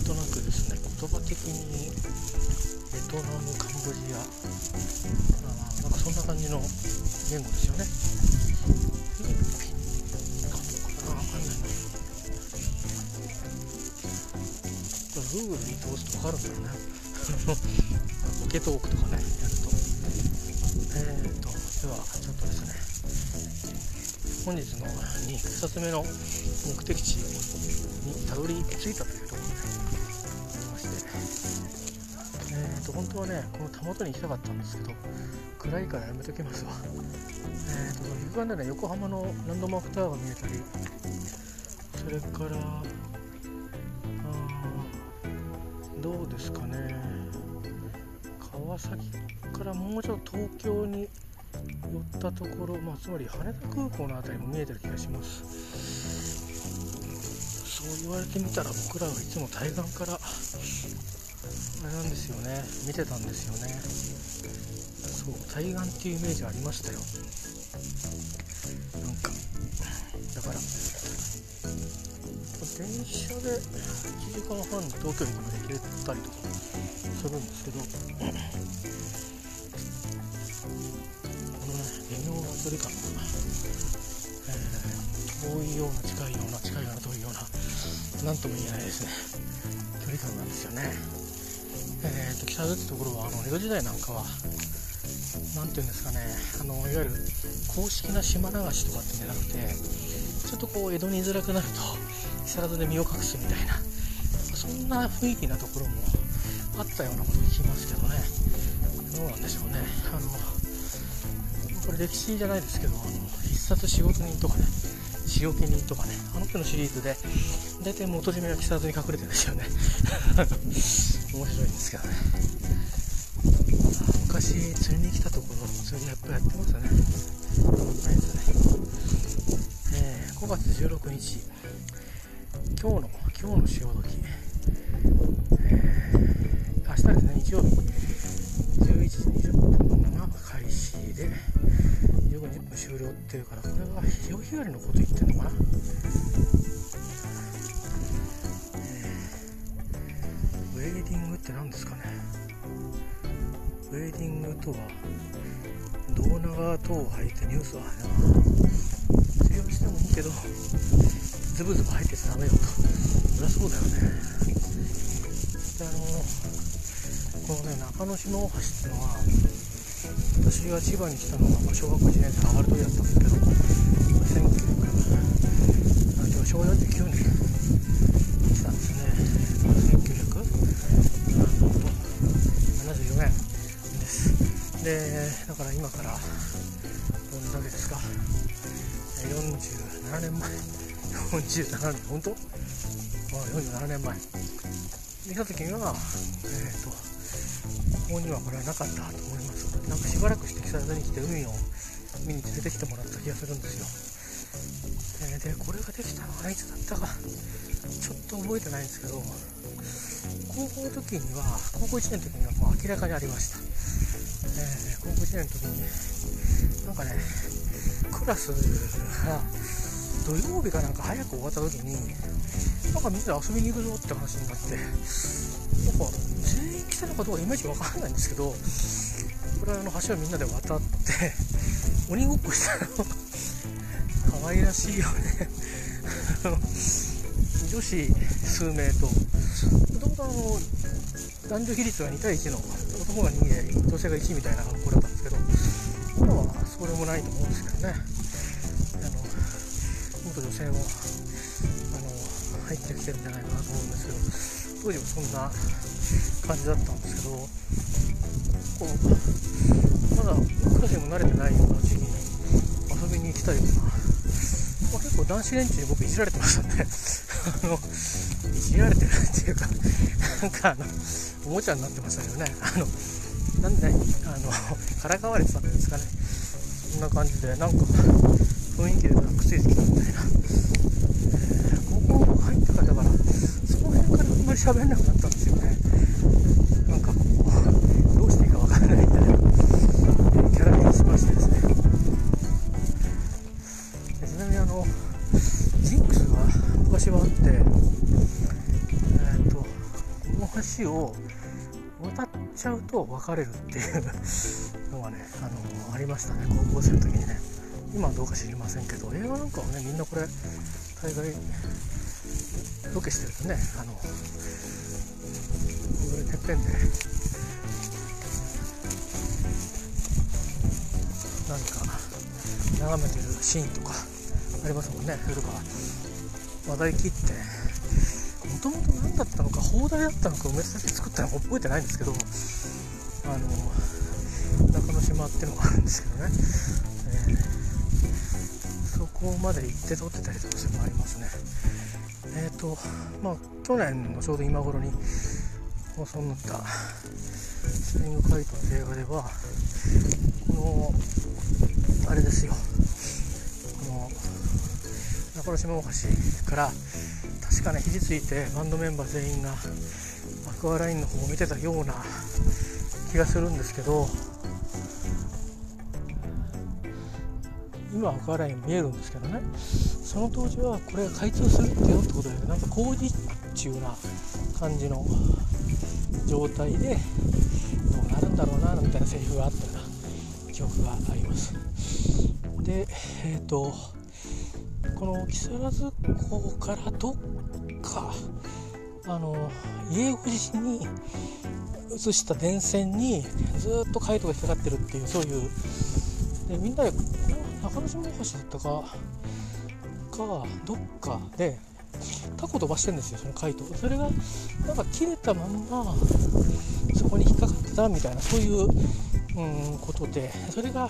Speaker 1: となくですね言葉的にベトナムカンボジア。あなんかそんな感じの言語ですよねかるんだよね。ポケトークとかねやると。えーとではちょっとですね本日の2冊目の目的地にたどり着いたというところでありましてえーと本当はねこのたもとに行きたかったんですけど暗いからやめときますわ。えーと肉眼でね横浜のランドマークタワーが見えたりそれから川崎からもうちょっと東京に寄ったところ、まあ、つまり羽田空港の辺りも見えてる気がします。そう言われてみたら僕らはいつも対岸からあれなんですよね。見てたんですよね。そう対岸っていうイメージありましたよ。なんかだから電車で1時間半東京駅まで行けたりとかするんですけど微妙な、えー、遠いような近いような近いような遠いような何とも言えないですね。距離感なんですよね。えーと、北津ってところはあの江戸時代なんかは何て言うんですかね。あのいわゆる公式な島流しとかってんじゃなくてちょっとこう江戸に居づらくなると木更津で身を隠すみたいなそんな雰囲気なところもあったようなこと聞きますけどね。どうなんでしょうね。あのこれ歴史じゃないですけどあの必殺仕事人とかね仕置き人とかねあの手のシリーズで大体元締めが木更津に隠れてるんですよね。面白いんですけどね。昔釣りに来たところ釣りやっぱやってますね。ないですね、えー、5月16日。今日の今日の潮時、えー、明日ですね日曜日。終了っていうからこれは潮干狩りのこと言ってるのかな。ウェーディングって何ですかね。ウェーディングとは胴長等を履いてニュースは釣りをしてもいいけどズブズブ入ってちゃダメよと。そりゃそうだよね。であのこのね中野島大橋っていうのは私が千葉に来たのが小学校1年生上がる時だったんですけど1900昭和49年来たんですね1974年ですでだから今からどんだけですか47年前47年本当、まあ、47年前できた時にはえっ、ー、とここにはこれはなかったと思います。なんかしばらくして木更津に来て海を見に連れてきてもらった気がするんですよ、え、でこれができたのはいつだったかちょっと覚えてないんですけど高校の時には高校1年の時にはもう明らかにありました、えー、高校1年の時になんかねクラスが土曜日かなんか早く終わった時になんかみんな遊びに行くぞって話になってなんか全員来たのかどうかいまいちわからないんですけどこれはあの橋をみんなで渡って鬼ごっこしたの。可愛らしいよね。女子数名ともともとあの男女比率が2対1の男が2で女性が1みたいな格好だったんですけど今はそうでもないと思うんですけどね。あの元女性もあの入ってきてるんじゃないかなと思うんですけど。当時もそんな感じだったんですけどこうまだクラスにも慣れてないような時期に遊びに来たりとか、まあ、結構男子連中に僕いじられてましたんであのいじられてるっていうかなんかあのおもちゃになってましたけどねあのなんでねあのからかわれてたんですかねそんな感じでなんか雰囲気でくっついてきたみたいな、えー、高校入ってからだからその辺からあんなくなったんですよね。なんかこうどうしていいかわからないみたいな。キャラにしましてですね。ちなみにあのジンクスが昔はあってえっ、とこの橋を渡っちゃうと別れるっていうのがね、あの、ありましたね。高校生の時にね。今はどうか知りませんけど映画なんかはねみんなこれ大概ロケしてるとねあのてっぺんで何か眺めてるシーンとかありますもんね。それとか話題切って。もともと何だったのか砲台だったのか埋め立て作ったのか覚えてないんですけどあの中之島ってのがあるんですけどね、えー、そこまで行って撮ってたりとかするのありますね。えっ、ー、とまあ去年のちょうど今頃に放送になったスプリングカイトの映画ではこのあれですよ。この中之島大橋から確かね肘ついてバンドメンバー全員がアクアラインの方を見てたような気がするんですけど今アクアライン見えるんですけどね。その当時はこれが開通するってよってことでなんか工事中な感じの状態でどうなるんだろうなみたいなセリフがあったような記憶があります。でえっ、ー、とこの木更津港からどっかあの家越しに映した電線にずっとカイトが引っかかってるっていうそういうでみんなで中之島大橋だったかかどっかでタコ飛ばしてんですよそのカイト。それがなんか切れたまんまそこに引っかかってたみたいなそういう、うん、ことで。それが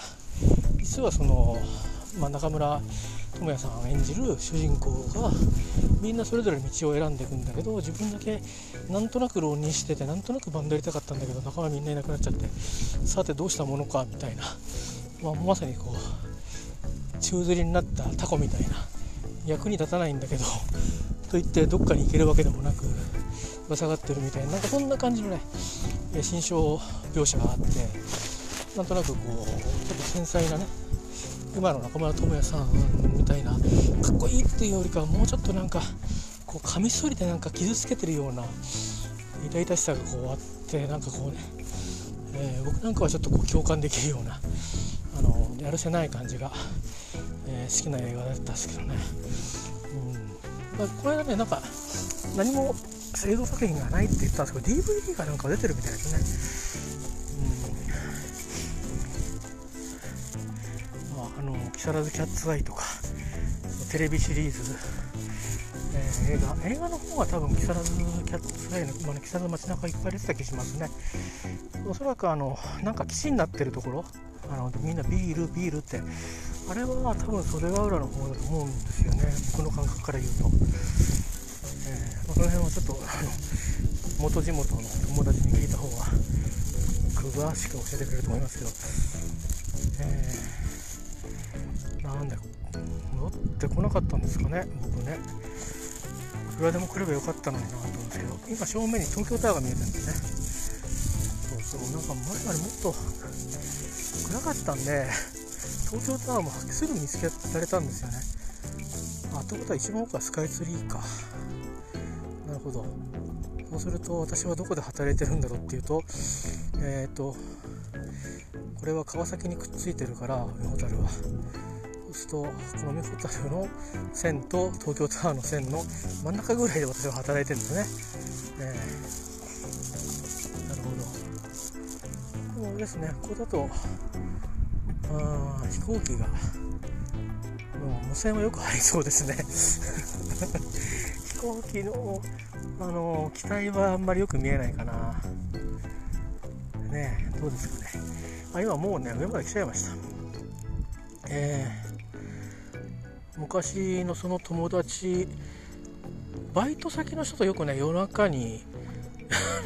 Speaker 1: 実はその、まあ、中村智也さん演じる主人公がみんなそれぞれ道を選んでいくんだけど自分だけなんとなく浪人しててなんとなくバンドやりたかったんだけど仲間みんないなくなっちゃってさてどうしたものかみたいな、まあ、まさにこう宙吊りになったタコみたいな。役に立たないんだけど といってどっかに行けるわけでもなくぶ下がってるみたいななんかそんな感じのね心象描写があってなんとなくこうちょっと繊細なね今の中村倫也さんみたいなかっこいいっていうよりかはもうちょっとなんかこうカミソリでなんか傷つけてるような痛々しさがこうあってなんかこうね、えー、僕なんかはちょっとこう共感できるようなあのやるせない感じが、えー、好きな映画だったんですけどね、うん。まあ、これはねなんか何も映像作品がないって言ったんですけど DVD がなんか出てるみたいですね。うん。まあ、あの木更津キャッツアイとかテレビシリーズ、えー、映画映画の方は多分木更津キャッツアイの、まあ、木更津街中いっぱい出てた気しますね。おそらくあのなんか基地になってるところ。あのみんなビールビールってあれは多分袖ヶ浦の方だと思うんですよね。僕の感覚から言うと、えーまあ、その辺はちょっとあの元地元の友達に聞いた方が詳しく教えてくれると思いますけど、えーなんで戻ってこなかったんですかね。僕ね。いくらでも来ればよかったのになと思うんですけど。今正面に東京タワーが見えてるんですね。そうそう。なんか前までもっと暗かったんで。東京タワーもすぐ見つけられたんですよね。あということは一番奥はスカイツリーか。なるほど。そうすると私はどこで働いてるんだろうっていうとえっ、ー、とこれは川崎にくっついてるから海ほたるは。そうするとこの海ほたるの線と東京タワーの線の真ん中ぐらいで私は働いてるんですね、えー、なるほど。でもですねここだとあ飛行機がもう無線はよく入りそうですね。飛行機のあの機体はあんまりよく見えないかな。ねどうですかね。あ今もうね上まで来ちゃいました。えー、昔のその友達バイト先の人とよくね夜中に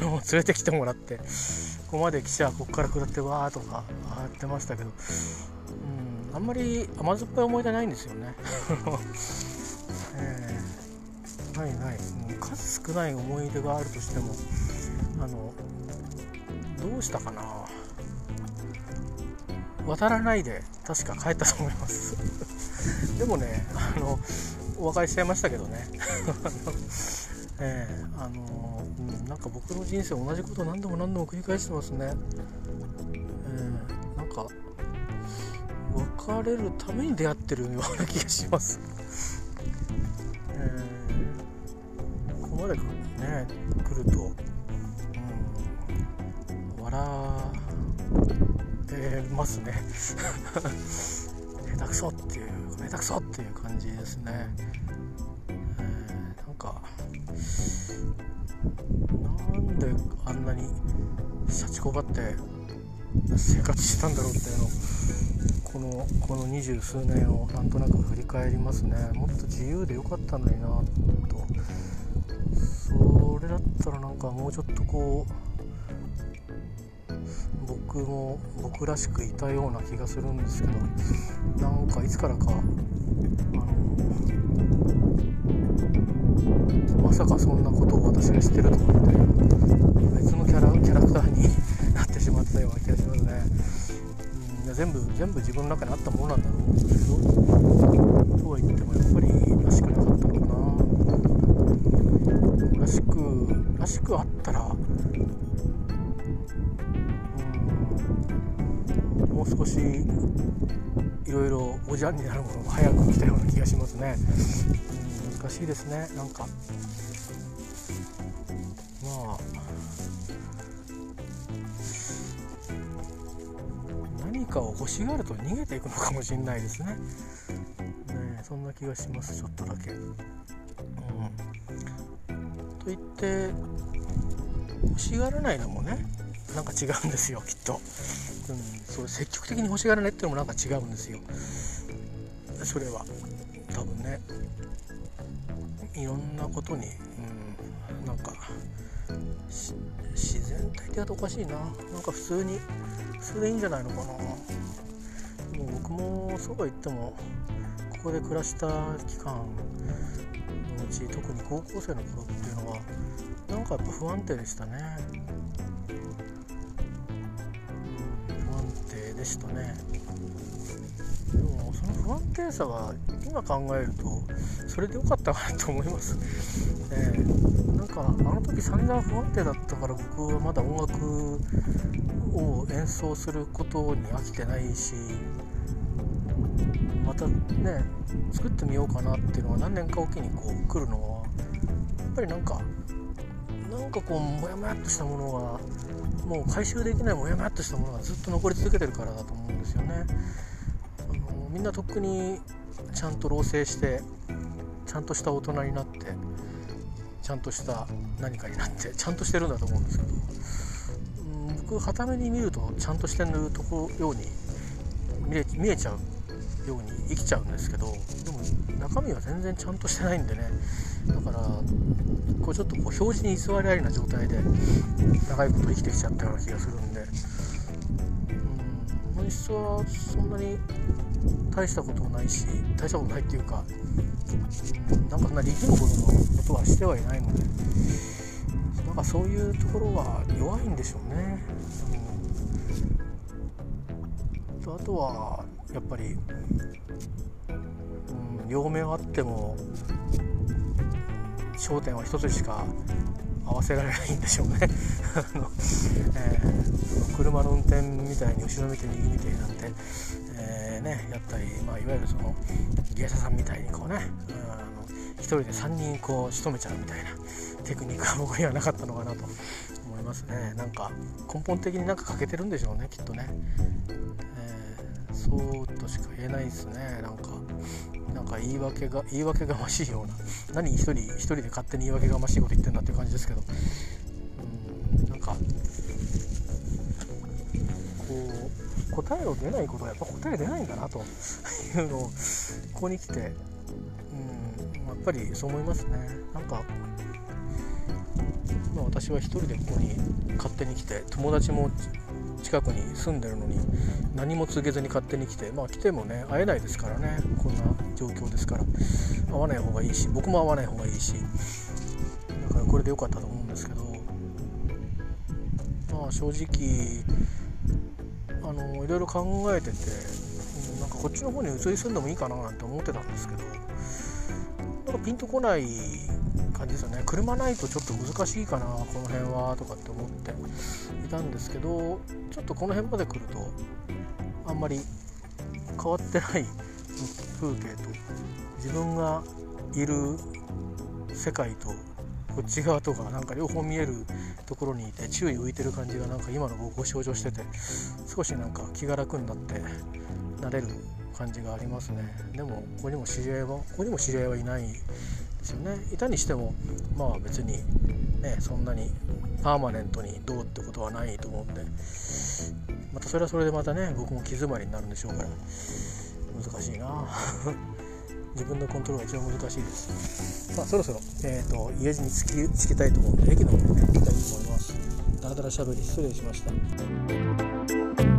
Speaker 1: 連れてきてもらってここまで来ちゃここから下ってわーとか。やってましたけどうんあんまり甘酸っぱい思い出ないんですよね、えー、ないない。もう数少ない思い出があるとしてもあのどうしたかな。渡らないで確か帰ったと思います。でもねあのお別れしちゃいましたけどね。えー、あのー、うん、なんか僕の人生同じこと何度も何度も繰り返してますね、別れるために出会ってるような気がします、えー、ここまでね来ると、うん、笑てますね。下手くそっていう下手くそっていう感じですね、えー、なんかなんであんなにシャチこばって生活したんだろうっていうのこのこの二十数年をなんとなく振り返りますね。もっと自由でよかったのになと。それだったらなんかもうちょっとこう僕も僕らしくいたような気がするんですけどなんかいつからかあのまさかそんなことを私がしてるとかって別のキャラキャラクターにまったような気がしますね。うん、全部全部自分の中にあったものなんだろうんですけどとは言ってもやっぱりらしくなかったのかならしくらしくあったらうん、もう少しいろいろおじゃんになるものが早く来たような気がしますね、うん、難しいですねなんかまあかを欲しがると逃げていくのかもしれないですね。ねそんな気がします。ちょっとだけ。うん、と言って欲しがらないのもねなんか違うんですよきっと、うん、そう積極的に欲しがらないっていうのもなんか違うんですよ。それは。多分ね。いろんなことに、うん、なんか自然体ってやとおかしいな。なんか普通に普通でいいんじゃないのかな。でも僕もそうは言ってもここで暮らした期間のうち特に高校生の頃っていうのはなんかやっぱ不安定でしたね、不安定でしたね。でもその不安定さは今考えるとそれで良かったかなと思います、えー、なんかあの時散々不安定だったから僕はまだ音楽を演奏することに飽きてないしまたね作ってみようかなっていうのは何年かおきにこう来るのはやっぱりなんかなんかこうモヤモヤっとしたものがもう回収できないモヤモヤっとしたものがずっと残り続けてるからだと思うんですよね。あのみんなとっくにちゃんと老成してちゃんとした大人になってちゃんとした何かになってちゃんとしてるんだと思うんですけど、はために見るとちゃんとしてるとこように見え見えちゃうように生きちゃうんですけどでも中身は全然ちゃんとしてないんでね。だからこうちょっとこう表示に偽りありな状態で長いこと生きてきちゃったような気がするんで、うん、本質はそんなに大したこともないし大したことないっていうか、うん、なんかそんな力むほどのことはしてはいないので。かそういうところは弱いんでしょうね。うん、あとはやっぱり、うん、両面あっても焦点は一つしか合わせられないんでしょうね。あの、えー、車の運転みたいに後ろ見て右見てなんて、えー、ね、やったり、まあ、いわゆるその芸者さんみたいにこうね、うん、あの1人で3人こう仕留めちゃうみたいな。テクニックは僕にはなかったのかなと思いますね。なんか根本的になんか欠けてるんでしょうねきっとね、えー、そうとしか言えないですね。なんかなんか言い訳が言い訳がましいような。何一人一人で勝手に言い訳がましいこと言ってんだっていう感じですけど。うんなんかこう答えを出ないことはやっぱ答え出ないんだなと。いうのをここに来てうんやっぱりそう思いますね。なんかまあ、私は一人でここに勝手に来て友達も近くに住んでるのに何も告げずに勝手に来てまあ来てもね会えないですからねこんな状況ですから。会わない方がいいし僕も会わない方がいいしだからこれで良かったと思うんですけど。まあ正直あのいろいろ考えてて、なんかこっちの方に移り住んでもいいかななんて思ってたんですけどなんかピンとこない感じですよね。車ないとちょっと難しいかなこの辺はとかって思って。いたんですけどちょっとこの辺まで来るとあんまり変わってない風景と自分がいる世界とこっち側とかなんか両方見えるところにいて注意浮いてる感じがなんか今の僕を象徴してて少しなんか気が楽になってなれる感じがありますね。でもここにも知り合いはここにも知り合いはいないですよね。いたにしてもまあ別にねそんなにパーマネントにどうってことはないと思うんでまたそれはそれでまたね僕も気詰まりになるんでしょうから難しいな。自分のコントロールが一番難しいです。さあそろそろ、えーと、家路に着き着きたいと思うんで駅の方にね行きたいと思います。だらだらしゃべり失礼しました。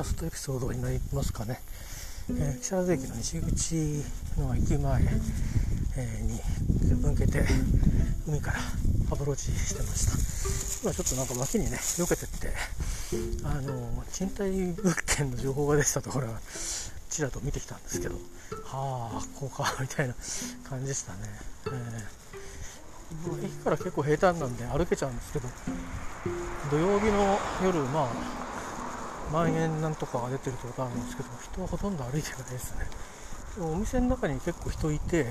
Speaker 1: ラストエピソードになりますかね、えー、木更津駅の西口の駅前、えー、に向けて海からアプローチしてました。今ちょっとなんか脇にね避けてってあの賃貸物件の情報が出てたところはちらと見てきたんですけどはあこうか みたいな感じでしたね、えー駅から結構平坦なんで歩けちゃうんですけど土曜日の夜まあ万円なんとかが出てるところあるんですけど人はほとんど歩いてないですね。でもお店の中に結構人いて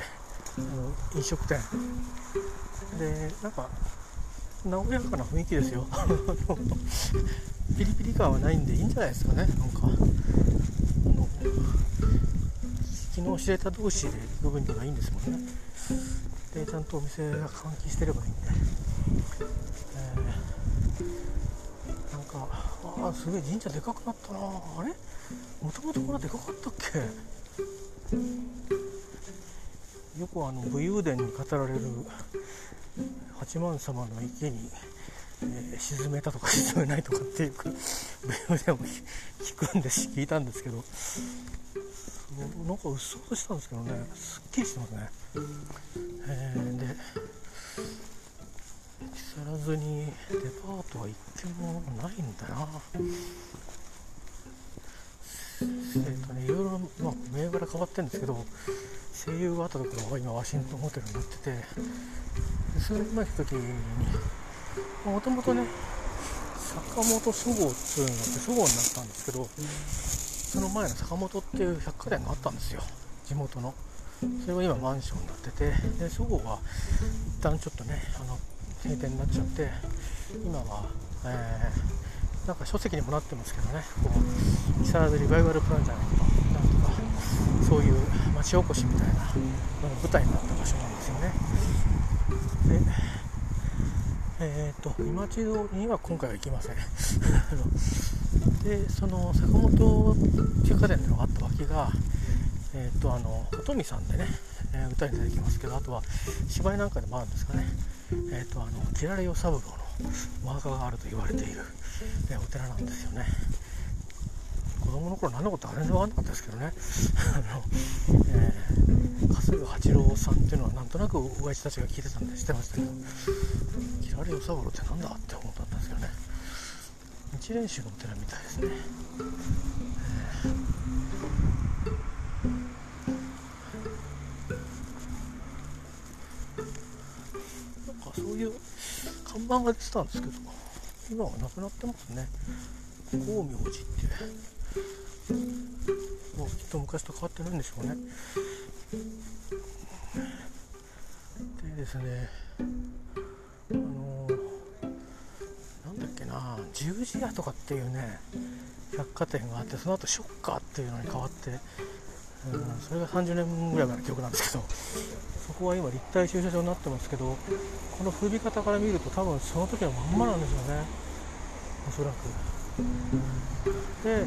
Speaker 1: あの飲食店。でなんか和やかな雰囲気ですよ。ピリピリ感はないんでいいんじゃないですかね。なんか昨日知れた同士で行く分にはいいんですもんね。でちゃんとお店が換気してればいいんで、えー、かああすげえ神社でかくなったな。あれ？もともとこんなでかかったっけ？よくあの武勇伝に語られる八幡様の池に、えー、沈めたとか沈めないとかっていう武勇伝を聞くんです聞いたんですけどなんかうっそうとしたんですけどねすっきりしてますね、えー、で木更津にデパートは一軒もないんだなえーとね、いろいろ、まあ、銘柄変わってるんですけど声優があったところが今ワシントンホテルになってて数年前来た時にもともとね坂本そごうっていうのがあってそごうになったんですけどその前の坂本っていう百貨店があったんですよ。地元の。それが今マンションになっててでそごうは一旦ちょっとねあの閉店になっちゃって今は、えー、なんか書籍にもなってますけどねこう木更津リバイバルプランじゃないかなんとかそういう町おこしみたいなのが舞台になった場所なんですよね。でえーと、今一度には今回は行きません。でその坂本中華店のがあった脇がえーと、あの音見さんでね、えー、歌に出てきますけどあとは芝居なんかでもあるんですかね、えーと、あのキラレヨ三郎のマーカーがあると言われている、えー、お寺なんですよね。子供の頃何のことあれで分かんなかったですけどね。あの、えー、春日八郎さんっていうのはなんとなく親父たちが聞いてたんで知ってましたけどキラレヨ三郎ってなんだって思ったんですけどね。日蓮宗のお寺みたいですね、えー板が出てたんですけど今はなくなってますね。光明寺ってもう。きっと昔と変わってないんでしょうね。でですねあのなんだっけな十字屋とかっていうね百貨店があってその後ショッカーっていうのに変わって、うん、それが30年ぐらい前の記憶なんですけどそこは今立体駐車場になってますけどこの風び方から見ると多分その時のまんまなんですよね。おそらく。で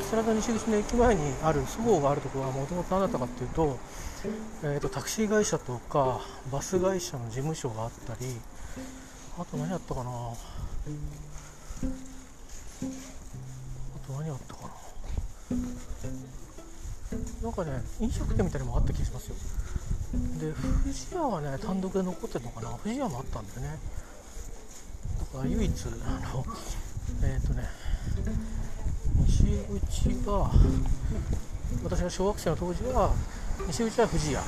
Speaker 1: 木更津西口の駅前にあるそごうがあるところはもともと何だったかっていうと,、えーと、タクシー会社とかバス会社の事務所があったりあと何やったかな。あと何あったかな。なんかね飲食店みたいなのもあった気がしますよ。で富士屋はね単独で残ってるのかな。富士屋もあったんだよね。だから唯一あのえっ、ー、とね西口が私が小学生の当時は西口は富士屋。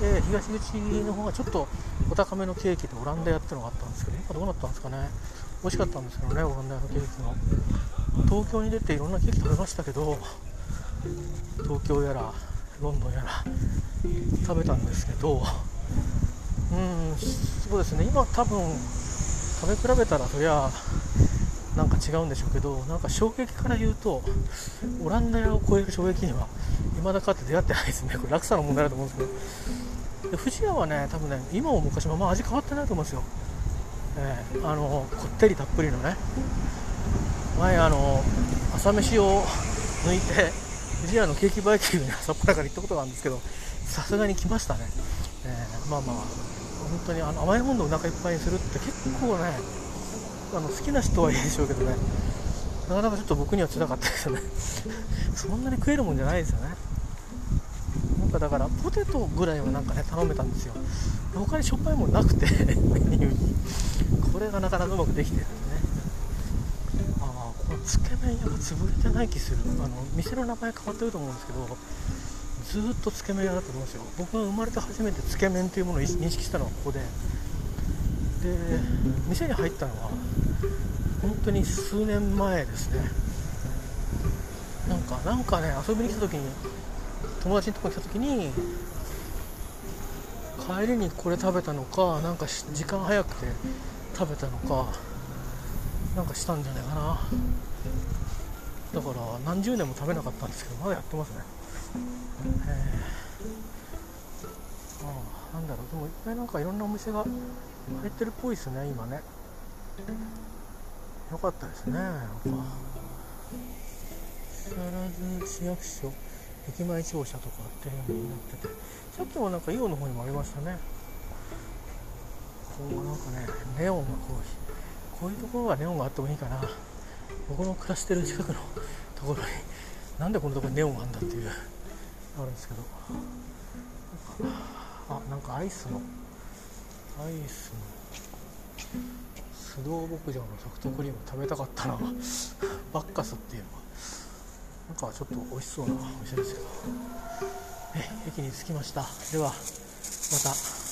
Speaker 1: で東口の方がちょっとお高めのケーキでオランダ屋ってのがあったんですけど今どうなったんですかね。美味しかったんですけどねオランダ屋のケーキの東京に出ていろんなケーキ食べましたけど東京やらロンドンやら食べたんですけどうんそうですね。今多分食べ比べたらそりゃなんか違うんでしょうけどなんか衝撃から言うとオランダ屋を超える衝撃には未だかって出会ってないですね。これ落差の問題だと思うんですけど。で富士屋はね多分ね今も昔もまあ味変わってないと思うんですよ、えー、あのこってりたっぷりのね。前あの朝飯を抜いて富士屋のケーキバイキングに 朝っぱらから行ったことがあるんですけどさすがに来ましたね、えー、まあまあ本当にあの甘いものでお腹いっぱいにするって結構ねあの好きな人はいいでしょうけどね。なかなかちょっと僕には辛かったですよね。そんなに食えるもんじゃないですよね。なんかだからポテトぐらいはなんかね頼めたんですよ。他にしょっぱいもんなくてメニューに。これがなかなかうまくできて。るつけ麺屋が潰れてない気する。あの店の名前変わってると思うんですけどずっとつけ麺屋だと思うんですよ。僕が生まれて初めてつけ麺というものを認識したのはここで。で店に入ったのは本当に数年前ですね。なんかなんかね遊びに来た時に友達のとこに来た時に帰りにこれ食べたのかなんか時間早くて食べたのかなんかしたんじゃないかな。だから何十年も食べなかったんですけどまだやってますね。えー、ああなんだろう。でもいっぱいなんかいろんなお店が入ってるっぽいですね今ね。よかったですねなんか木更津市役所駅前庁舎とかっていう風になってて。さっきもなんかイオンの方にもありましたね。こうなんかねネオンがこうこういうところはネオンがあってもいいかな。僕の暮らしてる近くのところになんでこのところにネオンがあるんだっていうあるんですけど。あなんかアイスのアイスの須藤牧場のソフトクリーム食べたかったな。バッカスっていうのは。なんかちょっと美味しそうなお店ですけど。え駅に着きました。ではまた。